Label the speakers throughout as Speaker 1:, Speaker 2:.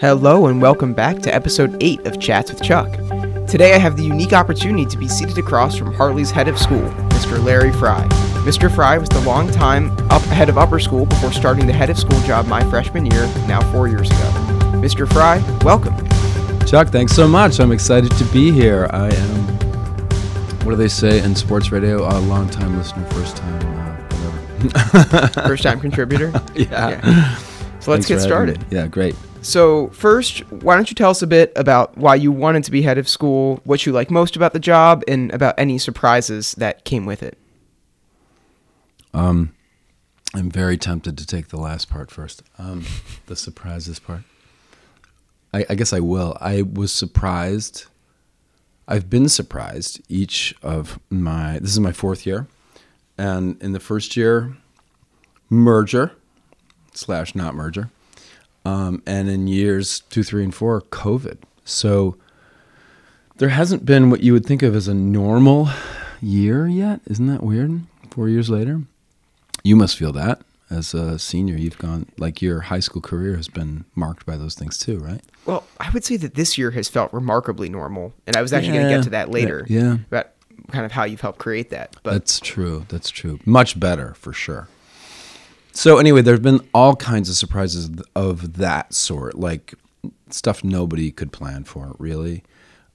Speaker 1: Hello, and welcome back to episode 8 of Chats with Chuck. Today I have the unique opportunity to be seated across from Harley's head of school, Mr. Larry Frye. Mr. Frye was the long-time up head of upper school before starting the head of school job my freshman year, now four years ago. Mr. Frye, welcome.
Speaker 2: Chuck, thanks so much. I'm excited to be here. I am, what do they say in sports radio? A long time listener, first time, uh, whatever.
Speaker 1: First time contributor.
Speaker 2: yeah.
Speaker 1: So let's
Speaker 2: Thanks
Speaker 1: get started.
Speaker 2: me. Yeah, great.
Speaker 1: So, first, why don't you tell us a bit about why you wanted to be head of school, what you like most about the job, and about any surprises that came with it?
Speaker 2: Um, I'm very tempted to take the last part first. Um, the surprises part. I, I guess I will. I was surprised. I've been surprised each of my. This is my fourth year, and in the first year, merger slash not merger, um, and in years two, three, and four, COVID. So there hasn't been what you would think of as a normal year yet. Isn't that weird? Four years later. You must feel that as a senior. You've gone like your high school career has been marked by those things too, right?
Speaker 1: Well, I would say that this year has felt remarkably normal, and I was actually going to get to that later.
Speaker 2: Yeah.
Speaker 1: about kind of how you've helped create that. But
Speaker 2: That's true. That's true. Much better for sure. So anyway, there've been all kinds of surprises of that sort, like stuff nobody could plan for, really.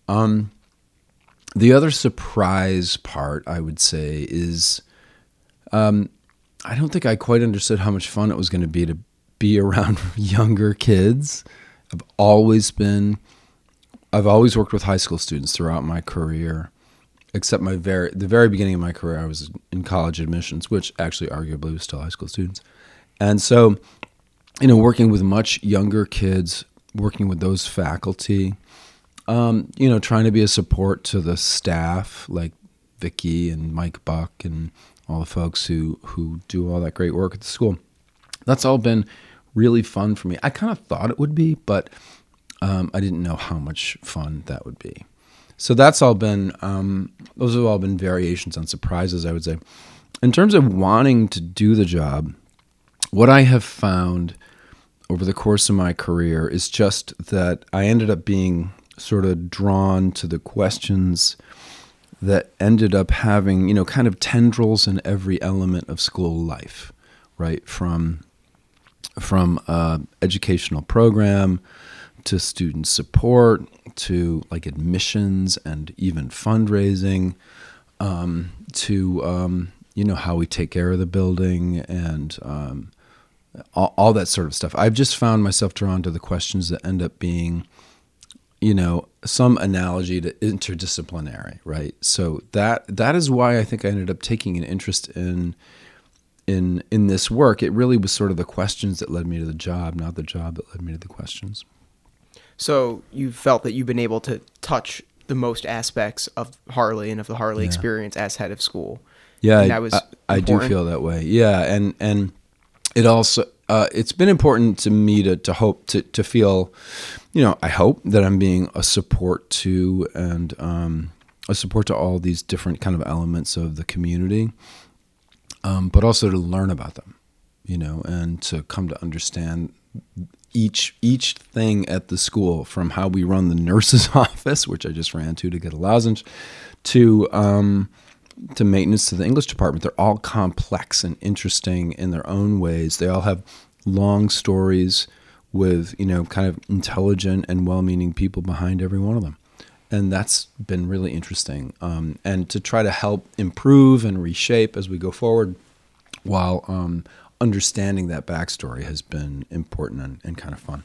Speaker 2: Um, the other surprise part, I would say, is um, I don't think I quite understood how much fun it was going to be to be around younger kids. I've always been, I've always worked with high school students throughout my career, except my very the very beginning of my career. I was in college admissions, which actually arguably was still high school students, and so, you know, working with much younger kids, working with those faculty, um, you know, trying to be a support to the staff like Vicky and Mike Buck and all the folks who who do all that great work at the school. That's all been really fun for me. I kind of thought it would be, but um, I didn't know how much fun that would be. So that's all been um, those have all been variations on surprises. I would say, in terms of wanting to do the job, what I have found over the course of my career is just that I ended up being sort of drawn to the questions that ended up having, you know, kind of tendrils in every element of school life, right? From from uh, educational program to student support to like admissions and even fundraising um, to um, you know how we take care of the building and um, all, all that sort of stuff. I've just found myself drawn to the questions that end up being, you know, some analogy to interdisciplinary, right? So that that is why I think I ended up taking an interest in in in this work. It really was sort of the questions that led me to the job, not the job that led me to the questions.
Speaker 1: So you felt that you've been able to touch the most aspects of Harley and of the Harley
Speaker 2: Yeah.
Speaker 1: experience as head of school.
Speaker 2: Yeah,
Speaker 1: And
Speaker 2: I,
Speaker 1: that was
Speaker 2: I, I do feel that way. Yeah, and and it also uh, it's been important to me to to hope to to feel, you know, I hope that I'm being a support to and um, a support to all these different kind of elements of the community, um, but also to learn about them, you know, and to come to understand each each thing at the school from how we run the nurse's office, which I just ran to to get a lozenge, to um, to maintenance to the English department. They're all complex and interesting in their own ways. They all have long stories with you know kind of intelligent and well-meaning people behind every one of them, and that's been really interesting. Um, and to try to help improve and reshape as we go forward, while um, understanding that backstory has been important and, and kind of fun.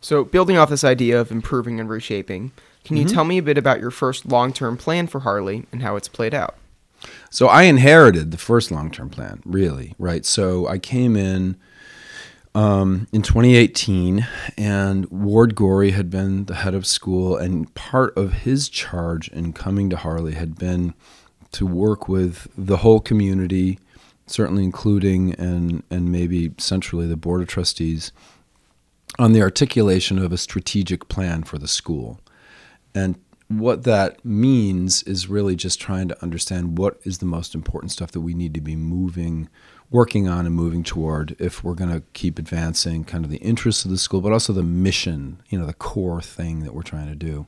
Speaker 1: So, building off this idea of improving and reshaping, can you tell me a bit about your first long term plan for Harley and how it's played out?
Speaker 2: So I inherited the first long term plan, really, right? So I came in um, in 2018, and Ward Ghory had been the head of school, and part of his charge in coming to Harley had been to work with the whole community, certainly including and and maybe centrally the board of trustees, on the articulation of a strategic plan for the school. And what that means is really just trying to understand what is the most important stuff that we need to be moving working on and moving toward if we're going to keep advancing kind of the interests of the school, but also the mission, you know, the core thing that we're trying to do.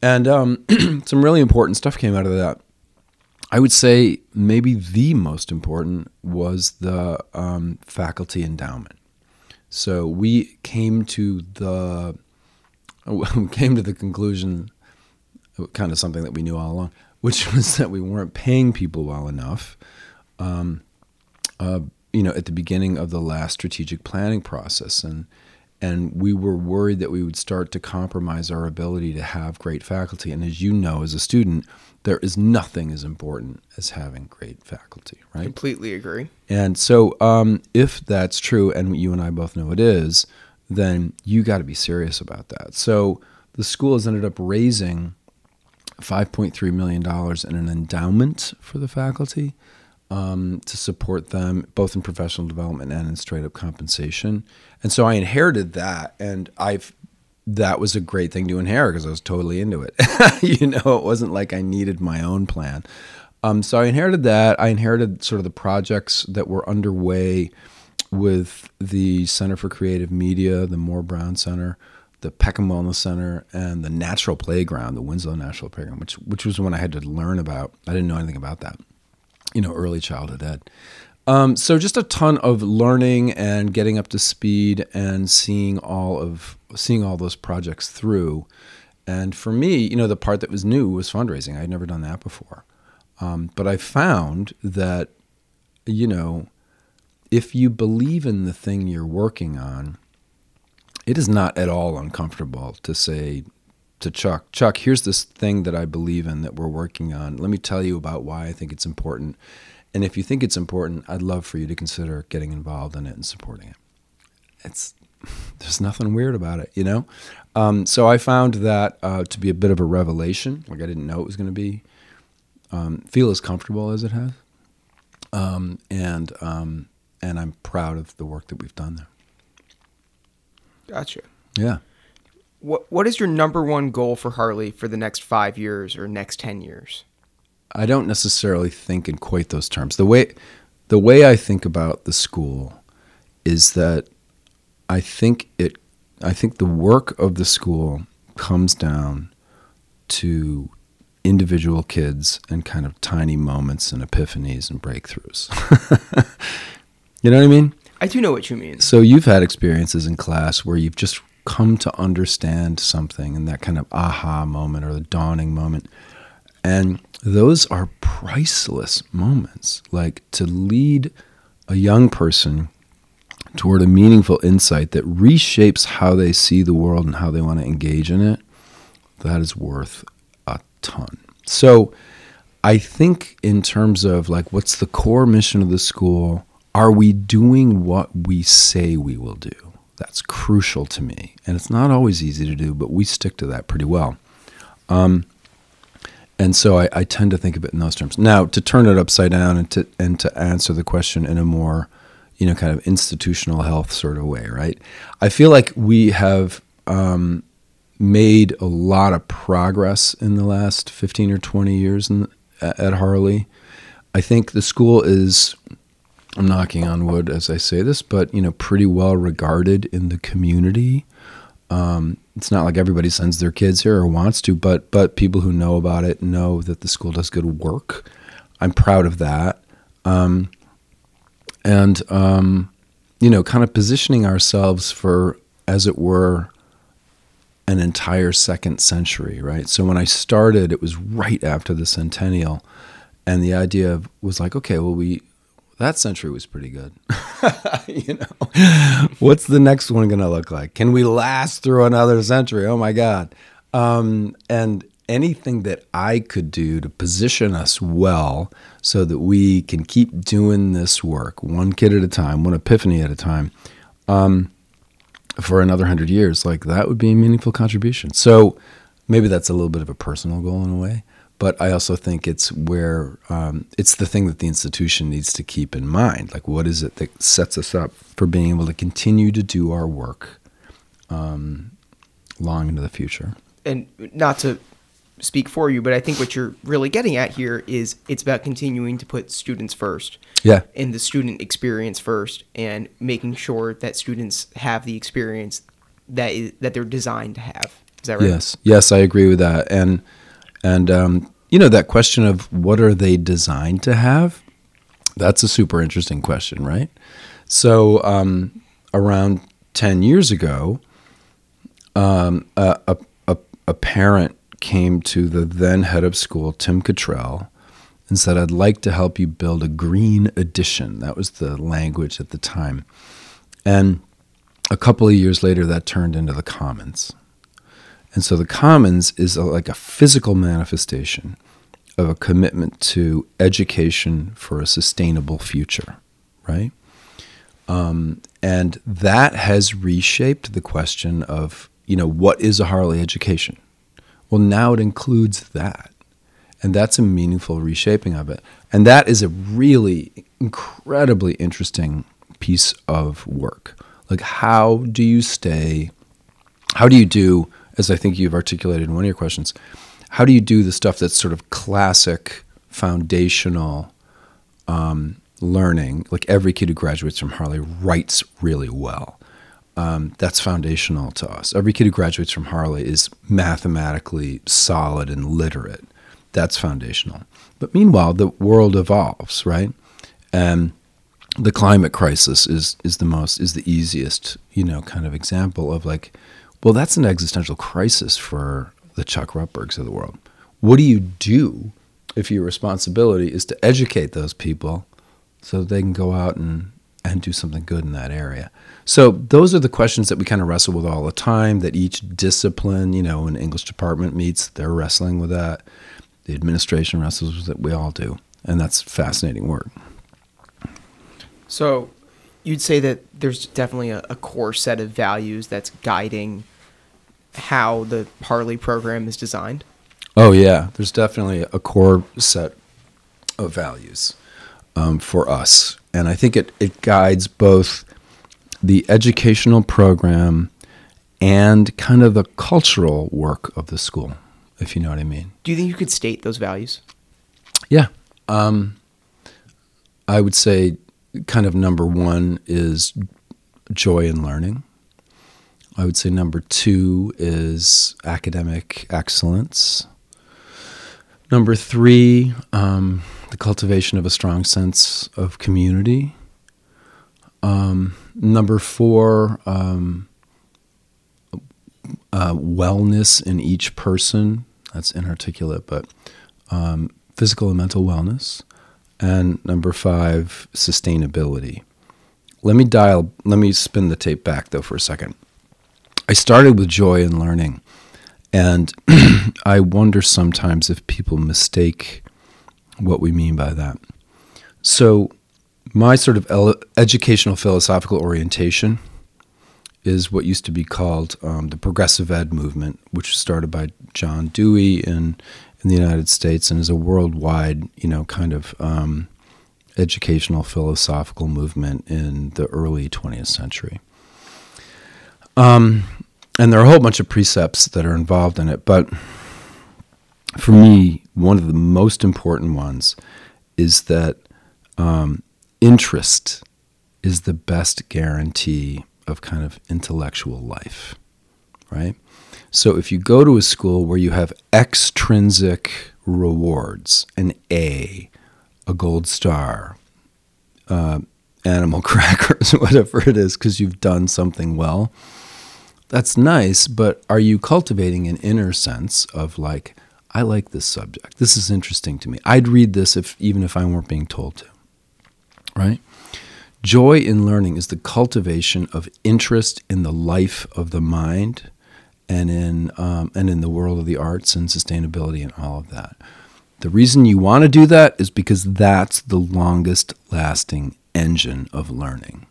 Speaker 2: And um, some really important stuff came out of that. I would say maybe the most important was the um, faculty endowment. So we came to the came to the conclusion, kind of something that we knew all along, which was that we weren't paying people well enough. Um, uh, you know, at the beginning of the last strategic planning process, and and we were worried that we would start to compromise our ability to have great faculty. And as you know, as a student, there is nothing as important as having great faculty, right?
Speaker 1: Completely agree.
Speaker 2: And so, um, if that's true, and you and I both know it is, then you got to be serious about that. So, the school has ended up raising $5.3 million in an endowment for the faculty um, to support them both in professional development and in straight up compensation. And so I inherited that, and I've that was a great thing to inherit because I was totally into it. you know, it wasn't like I needed my own plan. Um, so I inherited that. I inherited sort of the projects that were underway with the Center for Creative Media, the Moore Brown Center, the Peckham Wellness Center, and the Natural Playground, the Winslow Natural Playground, which which was one I had to learn about. I didn't know anything about that you know, early childhood ed. Um, so just a ton of learning and getting up to speed and seeing all of seeing all those projects through. And for me, you know, the part that was new was fundraising. I had never done that before. Um, but I found that, you know, if you believe in the thing you're working on, it is not at all uncomfortable to say to Chuck, Chuck, here's this thing that I believe in that we're working on. Let me tell you about why I think it's important. And if you think it's important, I'd love for you to consider getting involved in it and supporting it. It's there's nothing weird about it, you know. Um, so I found that uh, to be a bit of a revelation. Like I didn't know it was going to be um, feel as comfortable as it has, um, and um, and I'm proud of the work that we've done there.
Speaker 1: Gotcha.
Speaker 2: Yeah
Speaker 1: what what is your number one goal for Harley for the next five years or next ten years?
Speaker 2: I don't necessarily think in quite those terms. The way the way I think about the school is that I think it I think the work of the school comes down to individual kids and kind of tiny moments and epiphanies and breakthroughs. you know what I mean?
Speaker 1: I do know what you mean.
Speaker 2: So you've had experiences in class where you've just come to understand something and that kind of aha moment or the dawning moment. And those are priceless moments. Like to lead a young person toward a meaningful insight that reshapes how they see the world and how they want to engage in it, that is worth a ton. So I think, in terms of like, what's the core mission of the school? Are we doing what we say we will do? That's crucial to me. And it's not always easy to do, but we stick to that pretty well. Um, and so I, I, tend to think of it in those terms. Now, to turn it upside down and to, and to answer the question in a more, you know, kind of institutional health sort of way, right? I feel like we have um, made a lot of progress in the last 15 or 20 years in, at Harley. I think the school is I'm knocking on wood as I say this, but you know, pretty well regarded in the community. Um, it's not like everybody sends their kids here or wants to, but but people who know about it know that the school does good work. I'm proud of that, um, and um, you know, kind of positioning ourselves for, as it were, an entire second century, right? So when I started, it was right after the centennial, and the idea was like, okay, well, we that century was pretty good. you know, what's the next one going to look like? Can we last through another century? Oh my God. Um, and anything that I could do to position us well so that we can keep doing this work one kid at a time, one epiphany at a time, um, for another hundred years, like that would be a meaningful contribution. So maybe that's a little bit of a personal goal in a way but I also think it's where um, it's the thing that the institution needs to keep in mind. Like, what is it that sets us up for being able to continue to do our work um, long into the future?
Speaker 1: And not to speak for you, but I think what you're really getting at here is it's about continuing to put students first.
Speaker 2: Yeah.
Speaker 1: And the student experience first, and making sure that students have the experience that is, that they're designed to have. Is that right?
Speaker 2: Yes, yes, I agree with that. And and um, you know that question of what are they designed to have? That's a super interesting question, right? So um, around ten years ago, um, a, a, a, a parent came to the then head of school, Tim Cottrell, and said, I'd like to help you build a green addition. That was the language at the time. And a couple of years later, that turned into the Commons. And so the Commons is a, like a physical manifestation of a commitment to education for a sustainable future, right? Um, and that has reshaped the question of, you know, what is a Harley education? Well, now it includes that. And that's a meaningful reshaping of it. And that is a really incredibly interesting piece of work. Like, how do you stay, how do you do, as I think you've articulated in one of your questions, how do you do the stuff that's sort of classic, foundational um, learning? Like, every kid who graduates from Harley writes really well. Um, that's foundational to us. Every kid who graduates from Harley is mathematically solid and literate. That's foundational. But meanwhile, the world evolves, right? And the climate crisis is is the most is the easiest, you know, kind of example of like, well, that's an existential crisis for the Chuck Rutbergs of the world. What do you do if your responsibility is to educate those people so they can go out and and do something good in that area? So those are the questions that we kind of wrestle with all the time. That each discipline, you know, an English department meets, they're wrestling with that. The administration wrestles with it. We all do, and that's fascinating work.
Speaker 1: So you'd say that there's definitely a, a core set of values that's guiding how the Harley program is designed.
Speaker 2: Oh yeah, there's definitely a core set of values um, for us, and I think it it guides both the educational program and kind of the cultural work of the school, if you know what I mean.
Speaker 1: Do you think you could state those values?
Speaker 2: Yeah. Um, I would say kind of number one is joy in learning. I would say number two is academic excellence. Number three, um, the cultivation of a strong sense of community. Um, number four, um, uh, wellness in each person. That's inarticulate, but um, physical and mental wellness. And number five, sustainability. Let me dial, let me spin the tape back though for a second. I started with joy in learning. And I wonder sometimes if people mistake what we mean by that. So, my sort of educational philosophical orientation is what used to be called um, the progressive ed movement, which was started by John Dewey in in the United States and is a worldwide, you know, kind of um, educational philosophical movement in the early 20th century. Um, and there are a whole bunch of precepts that are involved in it, but for me, one of the most important ones is that um, interest is the best guarantee of kind of intellectual life, right? So if you go to a school where you have extrinsic rewards, an A, a gold star, uh, animal crackers, whatever it is, because you've done something well, that's nice, but are you cultivating an inner sense of like, I like this subject. This is interesting to me. I'd read this if even if I weren't being told to. Right? Joy in learning is the cultivation of interest in the life of the mind and in um, and in the world of the arts and sustainability and all of that. The reason you want to do that is because that's the longest lasting engine of learning.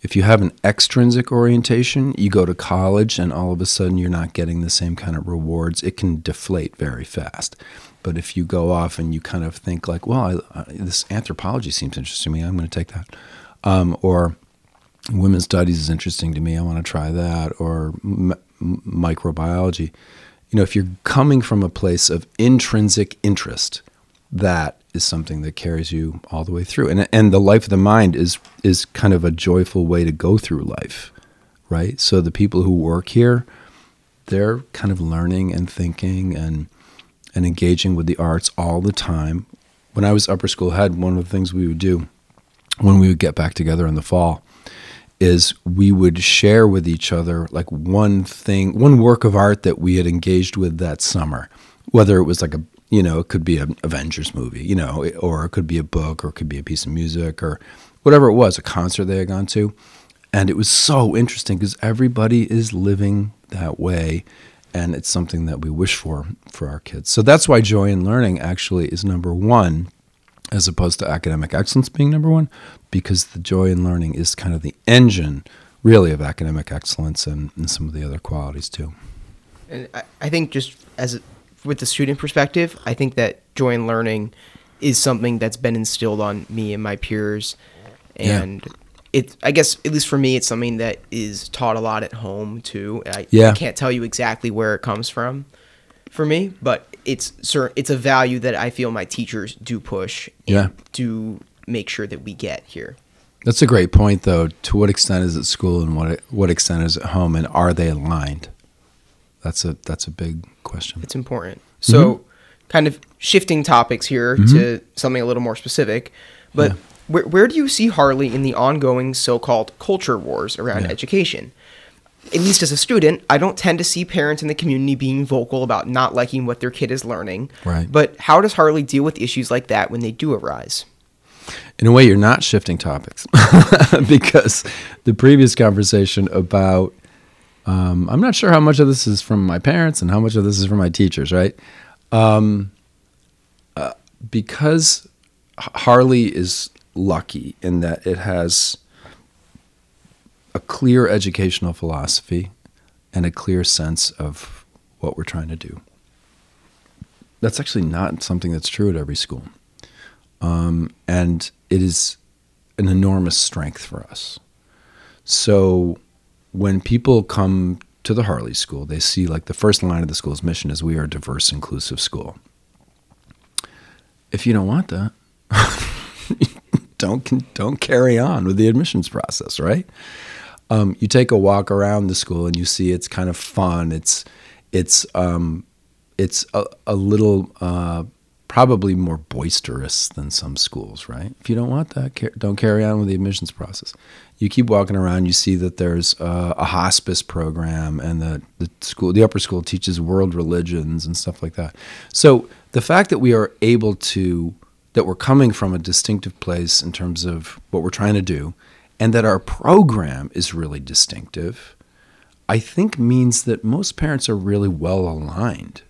Speaker 2: If you have an extrinsic orientation, you go to college and all of a sudden you're not getting the same kind of rewards. It can deflate very fast. But if you go off and you kind of think like, well, I, I, this anthropology seems interesting to me, I'm going to take that, um, or women's studies is interesting to me, I want to try that, or microbiology. you know, if you're coming from a place of intrinsic interest, that is something that carries you all the way through. And and the life of the mind is is kind of a joyful way to go through life, right? So the people who work here, they're kind of learning and thinking and and engaging with the arts all the time. When I was upper school head, one of the things we would do when we would get back together in the fall is we would share with each other like one thing, one work of art that we had engaged with that summer, whether it was like a you know, it could be an Avengers movie, you know, or it could be a book, or it could be a piece of music, or whatever it was, a concert they had gone to. And it was so interesting because everybody is living that way. And it's something that we wish for for our kids. So that's why joy in learning actually is number one, as opposed to academic excellence being number one, because the joy in learning is kind of the engine, really, of academic excellence and, and some of the other qualities too.
Speaker 1: And I, I think just as with the student perspective, I think that joy in learning is something that's been instilled on me and my peers, and yeah. it. I guess at least for me, it's something that is taught a lot at home too. I, yeah. I can't tell you exactly where it comes from, for me, but it's it's a value that I feel my teachers do push. yeah. Do make sure that we get here.
Speaker 2: That's a great point, though. To what extent is it school, and what what extent is it home, and are they aligned? That's a that's a big question.
Speaker 1: It's important. So, mm-hmm. kind of shifting topics here mm-hmm. to something a little more specific, but yeah. where where do you see Harley in the ongoing so-called culture wars around yeah. education? At least as a student, I don't tend to see parents in the community being vocal about not liking what their kid is learning.
Speaker 2: Right.
Speaker 1: But how does Harley deal with issues like that when they do arise?
Speaker 2: In a way, you're not shifting topics because the previous conversation about um, I'm not sure how much of this is from my parents and how much of this is from my teachers, right? Um, uh, because Harley is lucky in that it has a clear educational philosophy and a clear sense of what we're trying to do. That's actually not something that's true at every school. Um, and it is an enormous strength for us. So when people come to the Harley School, they see like the first line of the school's mission is we are a diverse, inclusive school. If you don't want that, don't don't carry on with the admissions process, right? Um, you take a walk around the school and you see it's kind of fun. It's it's um, it's a, a little uh, probably more boisterous than some schools, right? If you don't want that, don't carry on with the admissions process. You keep walking around, you see that there's a, a hospice program, and the, the school, the upper school teaches world religions and stuff like that. So the fact that we are able to, that we're coming from a distinctive place in terms of what we're trying to do, and that our program is really distinctive, I think means that most parents are really well aligned.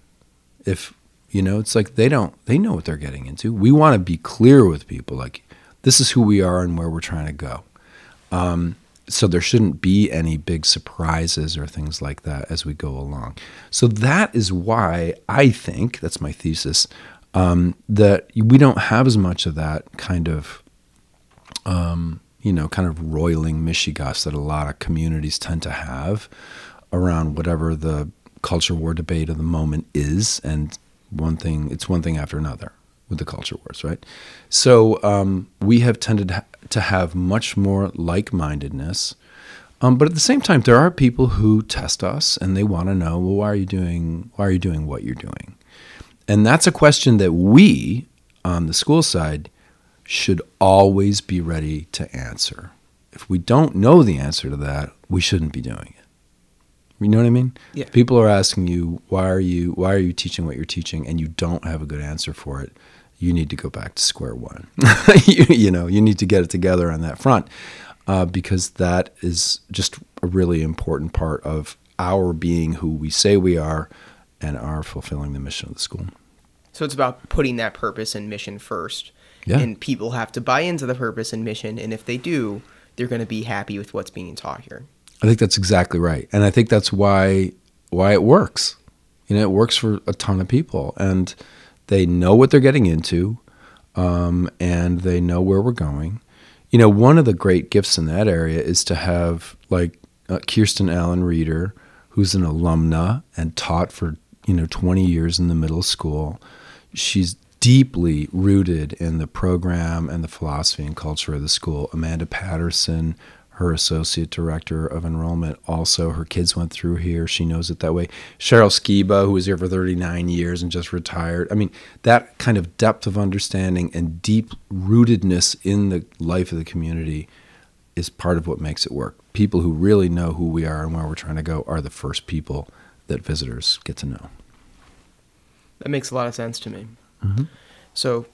Speaker 2: If you know, it's like they don't, they know what they're getting into. We want to be clear with people like, this is who we are and where we're trying to go. Um, so there shouldn't be any big surprises or things like that as we go along. So that is why I think, that's my thesis, um, that we don't have as much of that kind of, um, you know, kind of roiling mishigas that a lot of communities tend to have around whatever the culture war debate of the moment is. And one thing it's one thing after another with the culture wars right? So um, we have tended to have much more like-mindedness um, but at the same time there are people who test us and they want to know well why are you doing why are you doing what you're doing? And that's a question that we on the school side should always be ready to answer. If we don't know the answer to that we shouldn't be doing it you know what I mean?
Speaker 1: Yeah.
Speaker 2: People are asking you why are you why are you teaching what you're teaching, and you don't have a good answer for it. You need to go back to square one. you, you, know, you need to get it together on that front uh, because that is just a really important part of our being who we say we are and are fulfilling the mission of the school.
Speaker 1: So it's about putting that purpose and mission first.
Speaker 2: Yeah.
Speaker 1: And people have to buy into the purpose and mission, and if they do, they're going to be happy with what's being taught here.
Speaker 2: I think that's exactly right, and I think that's why why it works. You know, it works for a ton of people, and they know what they're getting into, um, and they know where we're going. You know, one of the great gifts in that area is to have like uh, Kirsten Allen Reeder, who's an alumna and taught for you know 20 years in the middle school. She's deeply rooted in the program and the philosophy and culture of the school. Amanda Patterson, her associate director of enrollment, also her kids went through here. She knows it that way. Cheryl Skiba, who was here for 39 years and just retired. I mean, that kind of depth of understanding and deep rootedness in the life of the community is part of what makes it work. People who really know who we are and where we're trying to go are the first people that visitors get to know.
Speaker 1: That makes a lot of sense to me. Mm-hmm. So,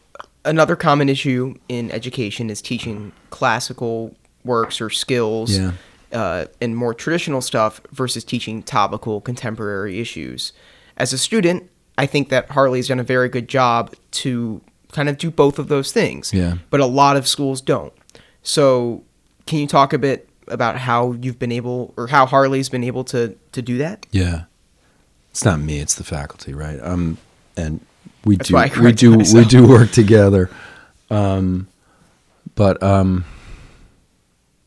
Speaker 1: another common issue in education is teaching classical works or skills
Speaker 2: yeah.
Speaker 1: uh, and more traditional stuff versus teaching topical contemporary issues. As a student, I think that Harley's done a very good job to kind of do both of those things.
Speaker 2: Yeah.
Speaker 1: But a lot of schools don't. So, can you talk a bit about how you've been able or how Harley's been able to to do that?
Speaker 2: Yeah. It's not me, it's the faculty, right? Um and we
Speaker 1: That's
Speaker 2: do we do we do work together. Um but um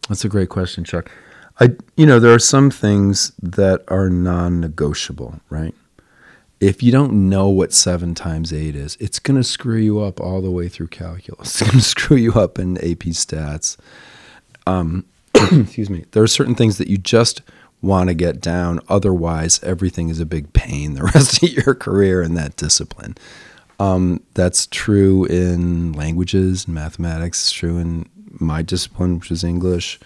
Speaker 2: that's a great question, Chuck. I you know, there are some things that are non-negotiable, right? If you don't know what 7 times 8 is, it's going to screw you up all the way through calculus. It's going to screw you up in AP stats. Um excuse me. There are certain things that you just want to get down. Otherwise, everything is a big pain the rest of your career in that discipline. Um, that's true in languages and mathematics. It's true in my discipline, which is English.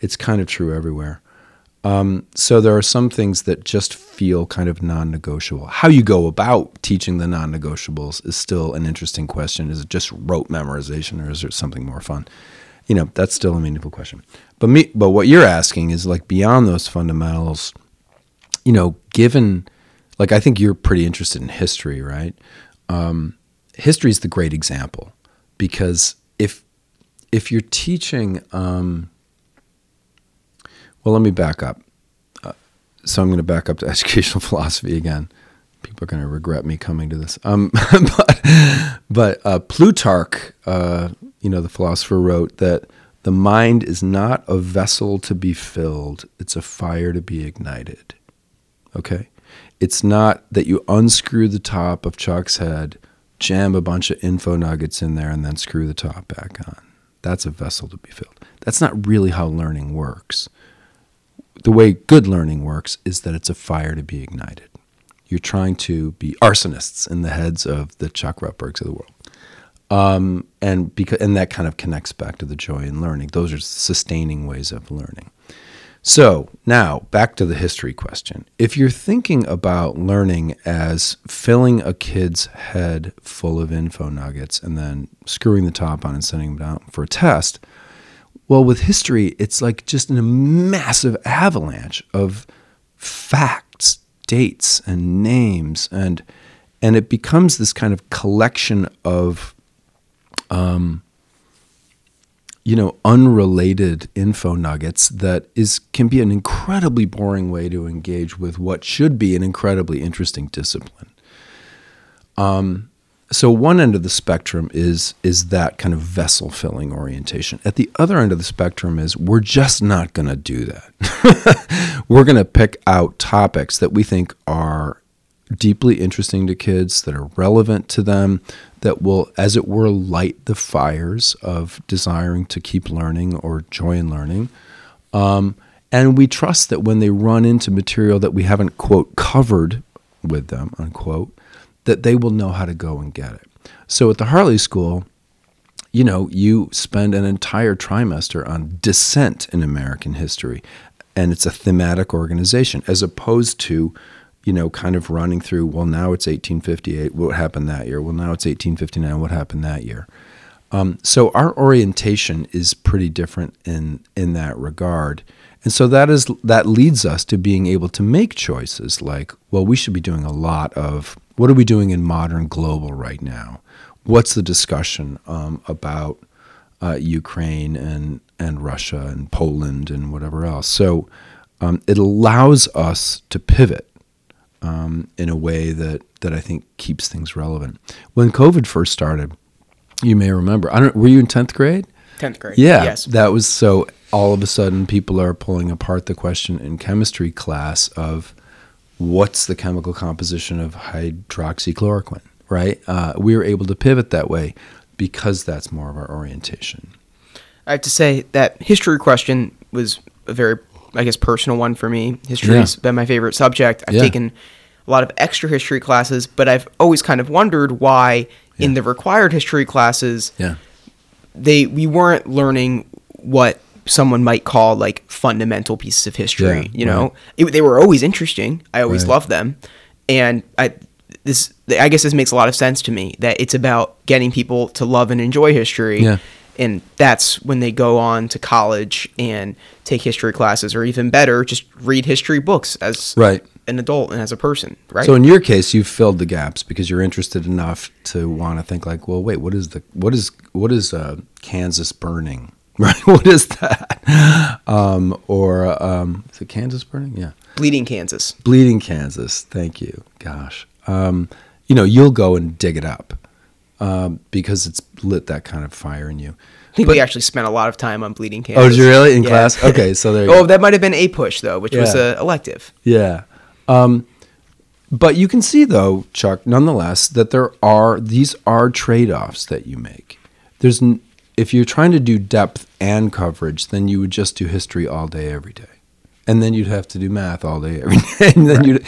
Speaker 2: It's kind of true everywhere. Um, so there are some things that just feel kind of non-negotiable. How you go about teaching the non-negotiables is still an interesting question. Is it just rote memorization, or is there something more fun? You know, that's still a meaningful question. But me, but what you're asking is like beyond those fundamentals. You know, given like I think you're pretty interested in history, right? Um, history is the great example because if if you're teaching, um, well, let me back up. Uh, so I'm going to back up to educational philosophy again. People are going to regret me coming to this. Um, but but uh, Plutarch, uh, you know, the philosopher, wrote that the mind is not a vessel to be filled; it's a fire to be ignited. Okay, it's not that you unscrew the top of Chuck's head, jam a bunch of info nuggets in there, and then screw the top back on. That's a vessel to be filled. That's not really how learning works. The way good learning works is that it's a fire to be ignited. You're trying to be arsonists in the heads of the Chuck Rutbergs of the world. Um, and because and that kind of connects back to the joy in learning. Those are sustaining ways of learning. So now back to the history question. If you're thinking about learning as filling a kid's head full of info nuggets and then screwing the top on and sending them down for a test, well, with history, it's like just a massive avalanche of facts, dates, and names, and and it becomes this kind of collection of um, you know unrelated info nuggets that is can be an incredibly boring way to engage with what should be an incredibly interesting discipline. Um, so one end of the spectrum is is that kind of vessel filling orientation. At the other end of the spectrum is we're just not going to do that. We're going to pick out topics that we think are deeply interesting to kids that are relevant to them that will as it were light the fires of desiring to keep learning or joy in learning. Um, and we trust that when they run into material that we haven't quote covered with them unquote that they will know how to go and get it. So at the harley school you know you spend an entire trimester on dissent in american history and it's a thematic organization as opposed to you know, kind of running through, well, now it's 1858, what happened that year? Well, now it's 1859, what happened that year? Um, so our orientation is pretty different in in that regard. And so that is that leads us to being able to make choices like, well, we should be doing a lot of what are we doing in modern global right now? What's the discussion um, about uh, Ukraine and and Russia and Poland and whatever else? So um, it allows us to pivot um, in a way that that I think keeps things relevant. When COVID first started, you may remember. I don't. Were you in tenth grade?
Speaker 1: Tenth grade.
Speaker 2: Yeah,
Speaker 1: Yes.
Speaker 2: that was so. All of a sudden, people are pulling apart the question in chemistry class of what's the chemical composition of hydroxychloroquine, right? Uh, we were able to pivot that way because that's more of our orientation.
Speaker 1: I have to say that history question was a very, I guess, personal one for me. History's
Speaker 2: Yeah.
Speaker 1: been my favorite subject. I've
Speaker 2: Yeah.
Speaker 1: taken a lot of extra history classes, but I've always kind of wondered why in the required history classes
Speaker 2: Yeah.
Speaker 1: they we weren't learning what someone might call like fundamental pieces of history.
Speaker 2: Yeah,
Speaker 1: you know,
Speaker 2: right.
Speaker 1: it, they were always interesting. I always
Speaker 2: Right.
Speaker 1: loved them, and I this I guess this makes a lot of sense to me that it's about getting people to love and enjoy history.
Speaker 2: Yeah.
Speaker 1: And that's when they go on to college and take history classes, or even better, just read history books as
Speaker 2: Right.
Speaker 1: an adult and as a person, right?
Speaker 2: So in your case, you've filled the gaps because you're interested enough to want to think like, well, wait, what is the what is what is uh, Kansas burning? Right? what is that? Um, or um, is it Kansas burning? Yeah,
Speaker 1: Bleeding Kansas.
Speaker 2: bleeding Kansas. Thank you. Gosh, um, you know, you'll go and dig it up um, because it's lit that kind of fire in you.
Speaker 1: I think
Speaker 2: But-
Speaker 1: we actually spent a lot of time on Bleeding Kansas.
Speaker 2: Oh, did you really in
Speaker 1: Yeah.
Speaker 2: class? Okay, so there. You
Speaker 1: Oh,
Speaker 2: go.
Speaker 1: that might have been a push though, which was
Speaker 2: Yeah.
Speaker 1: a elective.
Speaker 2: Yeah. Um, but you can see though, Chuck, nonetheless, that there are these are trade-offs that you make. There's n- if you're trying to do depth and coverage, then you would just do history all day every day. And then you'd have to do math all day every day. And then you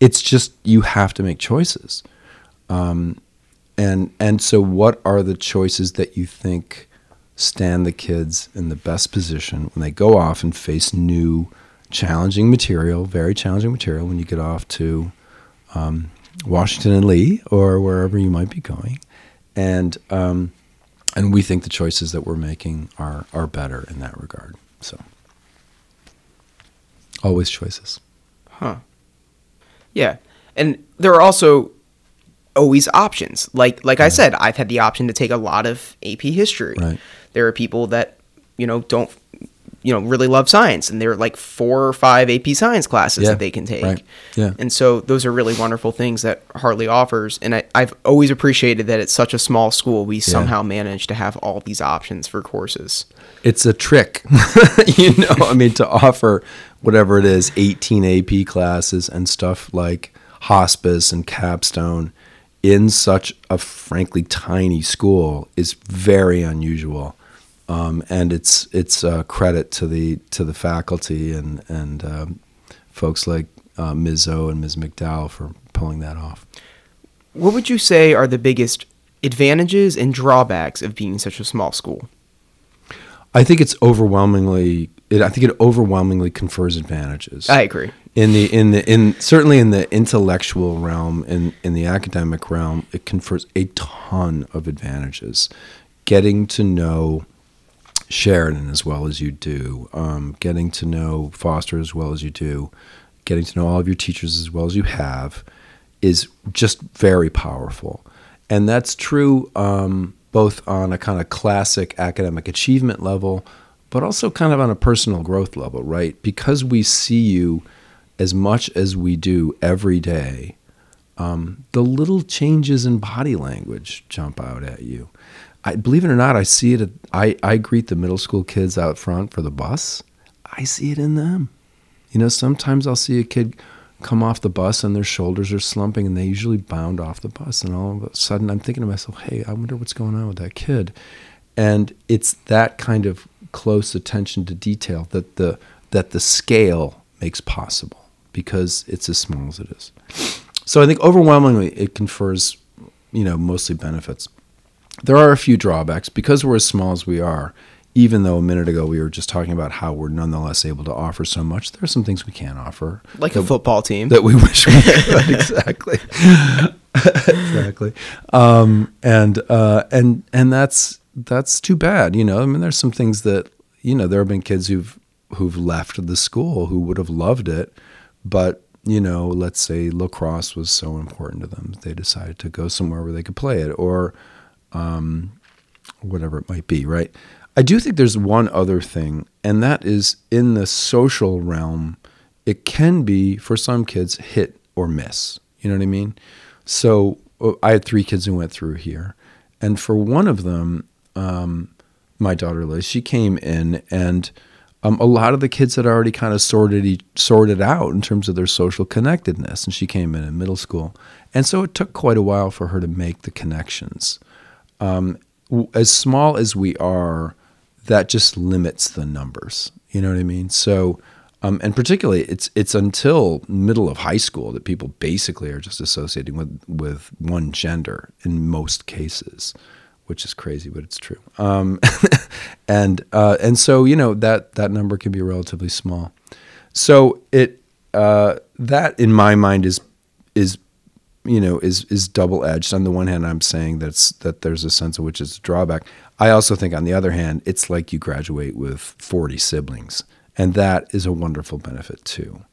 Speaker 2: it's just you have to make choices. Um, and and so what are the choices that you think stand the kids in the best position when they go off and face new challenging material, very challenging material when you get off to um, Washington and Lee or wherever you might be going, and um, and we think the choices that we're making are are better in that regard. So always choices.
Speaker 1: Huh. Yeah. And there are also always options. Like like I said, I've had the option to take a lot of AP history.
Speaker 2: Right.
Speaker 1: There are people that, you know, don't you know, really love science and there are like four or five AP science classes
Speaker 2: Yeah,
Speaker 1: that they can take.
Speaker 2: right. Yeah.
Speaker 1: And so those are really wonderful things that Harley offers. And I, I've always appreciated that it's such a small school. We somehow manage to have all these options for courses.
Speaker 2: it's a trick, you know. I mean, to offer whatever it is, 18 AP classes and stuff like hospice and capstone in such a frankly tiny school is very unusual, um, and it's it's a credit to the to the faculty and and um, folks like uh, Ms. O and Ms. McDowell for pulling that off.
Speaker 1: What would you say are the biggest advantages and drawbacks of being such a small school?
Speaker 2: I think it's overwhelmingly. It, I think it overwhelmingly confers advantages.
Speaker 1: I agree.
Speaker 2: In the in the in certainly in the intellectual realm in in the academic realm it confers a ton of advantages. Getting to know Sheridan as well as you do um, getting to know Foster as well as you do getting to know all of your teachers as well as you have is just very powerful. And that's true um, both on a kind of classic academic achievement level but also kind of on a personal growth level right? Because we see you as much as we do every day, um, the little changes in body language jump out at you. I believe it or not, I see it. At, I I greet the middle school kids out front for the bus. I see it in them. You know, sometimes I'll see a kid come off the bus and their shoulders are slumping, and they usually bound off the bus, and all of a sudden I'm thinking to myself, "Hey, I wonder what's going on with that kid." And it's that kind of close attention to detail that the that the scale makes possible because it's as small as it is. So I think overwhelmingly it confers, you know, mostly benefits. There are a few drawbacks because we're as small as we are. Even though a minute ago we were just talking about how we're nonetheless able to offer so much, there are some things we can't offer
Speaker 1: Like a football team.
Speaker 2: that we wish we could. exactly, exactly. Um, and uh, and and that's that's too bad. You know, I mean, there's some things that you know there have been kids who've who've left the school who would have loved it, but you know, let's say lacrosse was so important to them, they decided to go somewhere where they could play it, or um, whatever it might be. Right. I do think there's one other thing, and that is in the social realm, it can be for some kids hit or miss. You know what I mean? So uh, I had three kids who went through here, and for one of them, um, my daughter Liz, she came in and um, a lot of the kids had already kind of sorted sorted out in terms of their social connectedness, and she came in in middle school, and so it took quite a while for her to make the connections. Um, as small as we are, that just limits the numbers. You know what I mean? So, um, and particularly, it's it's until middle of high school that people basically are just associating with with one gender in most cases which is crazy, but it's true. Um, and uh, and so you know that that number can be relatively small. So it uh, that in my mind is is you know is is double edged. On the one hand, I'm saying that's that there's a sense of which is a drawback. I also think on the other hand, it's like you graduate with 40 siblings, and that is a wonderful benefit too.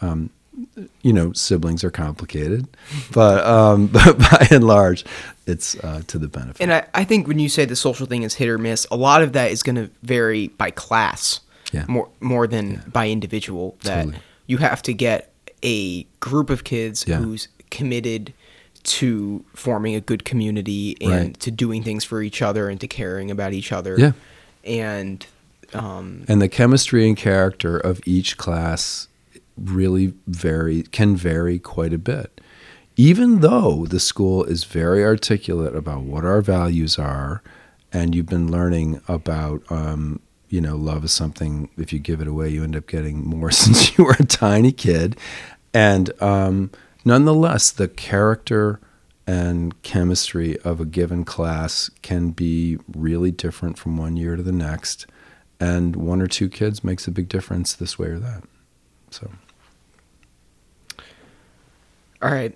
Speaker 2: Um, you know, siblings are complicated, but um, but by and large, it's uh, to the benefit.
Speaker 1: And I, I think when you say the social thing is hit or miss, a lot of that is going to vary by class
Speaker 2: Yeah.
Speaker 1: more more than by individual. That
Speaker 2: Totally.
Speaker 1: you have to get a group of kids
Speaker 2: Yeah.
Speaker 1: who's committed to forming a good community and
Speaker 2: Right.
Speaker 1: to doing things for each other and to caring about each other.
Speaker 2: Yeah.
Speaker 1: And um,
Speaker 2: and the chemistry and character of each class really vary can vary quite a bit. Even though the school is very articulate about what our values are and you've been learning about um, you know love is something if you give it away you end up getting more since you were a tiny kid. And um, nonetheless the character and chemistry of a given class can be really different from one year to the next and one or two kids makes a big difference this way or that. So
Speaker 1: all right,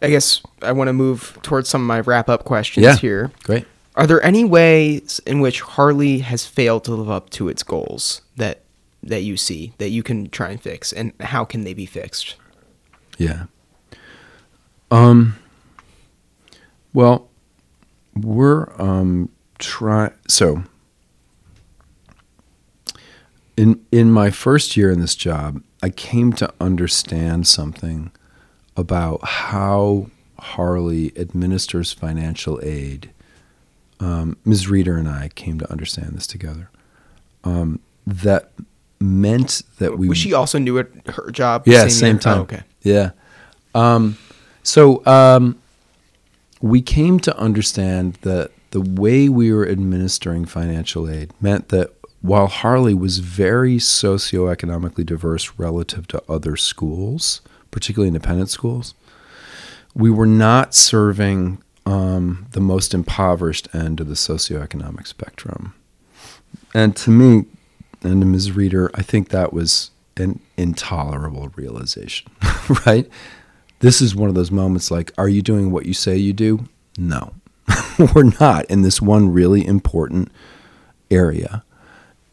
Speaker 1: I guess I want to move towards some of my wrap up questions
Speaker 2: Yeah.
Speaker 1: here.
Speaker 2: great
Speaker 1: Are there any ways in which Harley has failed to live up to its goals that that you see that you can try and fix, and how can they be fixed?
Speaker 2: Yeah. Um. Well, we're um try so. In in my first year in this job, I came to understand something about how Harley administers financial aid. Um, Ms. Reeder and I came to understand this together. Um, that meant that we
Speaker 1: Was she also new at her job?
Speaker 2: yeah,
Speaker 1: year?
Speaker 2: same time.
Speaker 1: Oh, okay.
Speaker 2: Yeah. Um, so um, we came to understand that the way we were administering financial aid meant that while Harley was very socioeconomically diverse relative to other schools, particularly independent schools, we were not serving um, the most impoverished end of the socioeconomic spectrum. And to me, and to Ms. Reader, I think that was an intolerable realization, right? This is one of those moments like, are you doing what you say you do? No, we're not in this one really important area.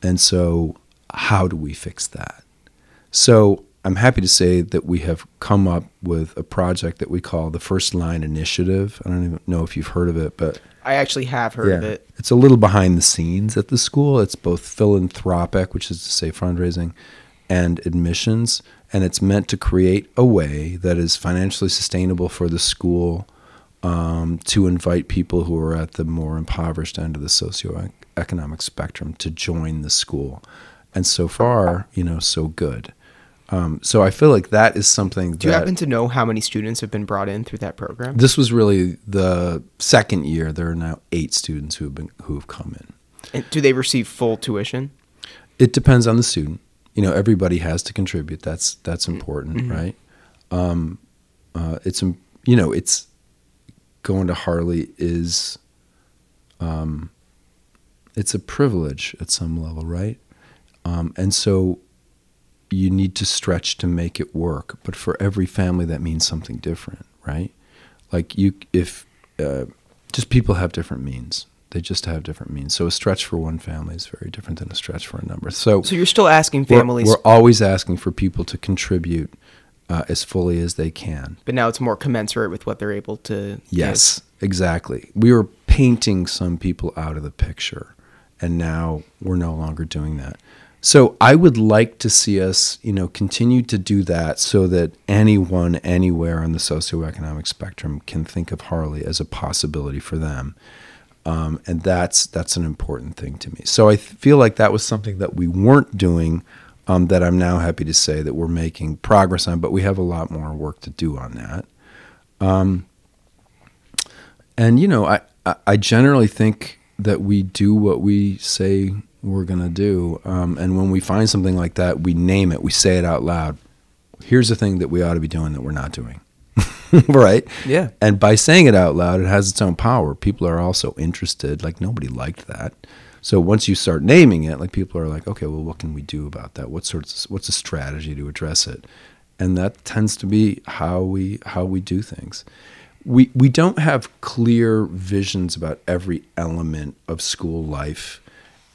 Speaker 2: And so, how do we fix that? So, I'm happy to say that we have come up with a project that we call the First Line Initiative. I don't even know if you've heard of it, but
Speaker 1: I actually have heard of it.
Speaker 2: it's a little behind the scenes at the school. It's both philanthropic, which is to say fundraising, and admissions. And it's meant to create a way that is financially sustainable for the school um, to invite people who are at the more impoverished end of the socioeconomic spectrum to join the school. And so far, you know, so good. Um, so I feel like that is something
Speaker 1: Do you happen to know how many students have been brought in through that program?
Speaker 2: this was really the second year. There are now eight students who have been who have come in.
Speaker 1: And do they receive full tuition?
Speaker 2: It depends on the student. You know, everybody has to contribute. That's that's important, right? Um, uh, it's you know, it's going to Harley is, um, it's a privilege at some level, right? Um, and so you need to stretch to make it work. But for every family, that means something different, right? Like you, if uh, just people have different means. They just have different means. So a stretch for one family is very different than a stretch for a number. So,
Speaker 1: So you're still asking
Speaker 2: we're-
Speaker 1: families,
Speaker 2: we're, always asking for people to contribute uh, as fully as they can.
Speaker 1: but now it's more commensurate with what they're able to. give.
Speaker 2: Yes, exactly. We were painting some people out of the picture, and now we're no longer doing that. So I would like to see us, you know, continue to do that so that anyone anywhere on the socioeconomic spectrum can think of Harley as a possibility for them. um, and that's that's an important thing to me. So I th- feel like that was something that we weren't doing. Um, that I'm now happy to say that we're making progress on, but we have a lot more work to do on that. Um, and you know, I, I generally think that we do what we say we're going to do. Um, and when we find something like that, we name it, we say it out loud. Here's the thing that we ought to be doing that we're not doing. right?
Speaker 1: Yeah.
Speaker 2: And by saying it out loud, it has its own power. People are also interested. Like nobody liked that. So once you start naming it, like people are like, okay, well, what can we do about that? What sorts? Of, what's a strategy to address it? And that tends to be how we how we do things. We we don't have clear visions about every element of school life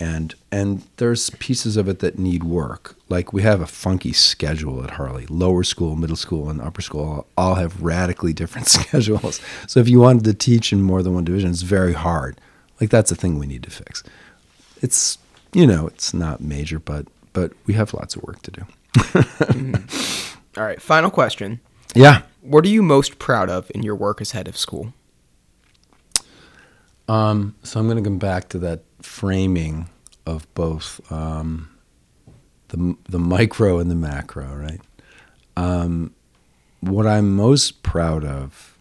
Speaker 2: and and there's pieces of it that need work. Like we have a funky schedule at Harley. Lower school, middle school, and upper school all have radically different schedules. So if you wanted to teach in more than one division, it's very hard. Like that's a thing we need to fix. It's you know it's not major, but but we have lots of work to do.
Speaker 1: mm-hmm. All right, final question.
Speaker 2: Yeah.
Speaker 1: What are you most proud of in your work as head of school?
Speaker 2: Um, so I'm going to come back to that framing of both um, the the micro and the macro, right? Um, what I'm most proud of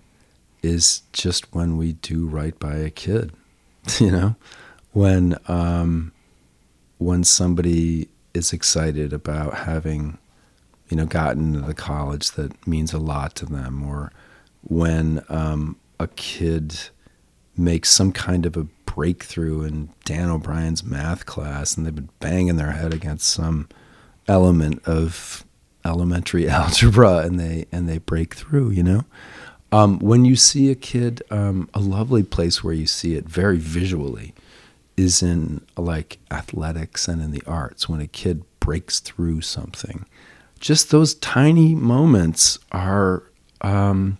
Speaker 2: is just when we do right by a kid, you know, when um, when somebody is excited about having, you know, gotten into the college that means a lot to them, or when um, a kid makes some kind of a breakthrough in Dan O'Brien's math class and they've been banging their head against some element of elementary algebra and they and they break through, you know? Um, when you see a kid, um, a lovely place where you see it very visually is in like athletics and in the arts when a kid breaks through something. Just those tiny moments are um,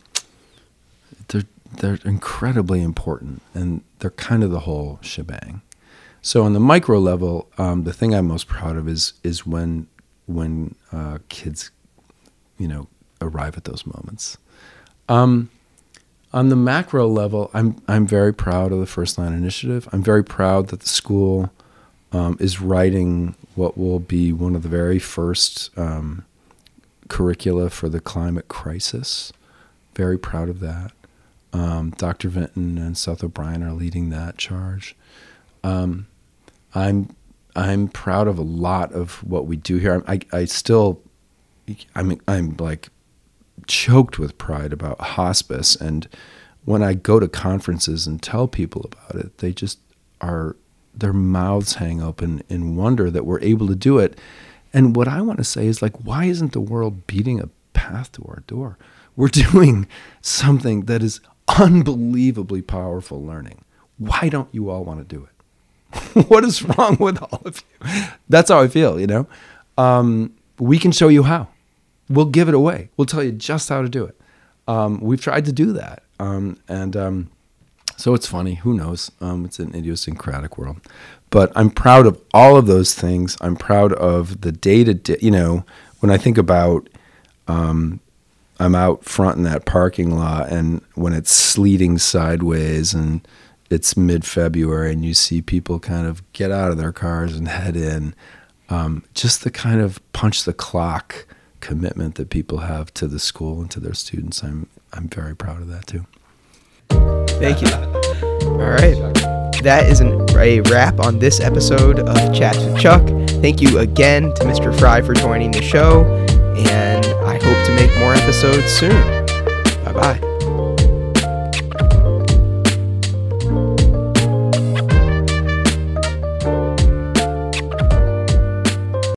Speaker 2: they're incredibly important and they're kind of the whole shebang. So on the micro level, um, the thing I'm most proud of is is when when uh, kids, you know, arrive at those moments. Um, on the macro level, I'm I'm very proud of the First Line Initiative. I'm very proud that the school um, is writing what will be one of the very first um, curricula for the climate crisis. Very proud of that. Um, Dr. Vinton and Seth O'Brien are leading that charge. Um, I'm I'm proud of a lot of what we do here. I, I still I'm I'm like choked with pride about hospice and when I go to conferences and tell people about it, they just are their mouths hang open in wonder that we're able to do it. And what I want to say is like, why isn't the world beating a path to our door? We're doing something that is unbelievably powerful learning. Why don't you all want to do it? what is wrong with all of you? That's how I feel, you know? Um, we can show you how. We'll give it away. We'll tell you just how to do it. Um, we've tried to do that. Um, and um, so it's funny. Who knows? Um, it's an idiosyncratic world. But I'm proud of all of those things. I'm proud of the day to day, you know, when I think about um, I'm out front in that parking lot, and when it's sleeting sideways and it's mid February, and you see people kind of get out of their cars and head in, um, just the kind of punch the clock commitment that people have to the school and to their students, I'm I'm very proud of that too.
Speaker 1: Thank you. All right. That is an, a wrap on this episode of Chats with Chuck. Thank you again to Mr. Frye for joining the show and more episodes soon. Bye bye.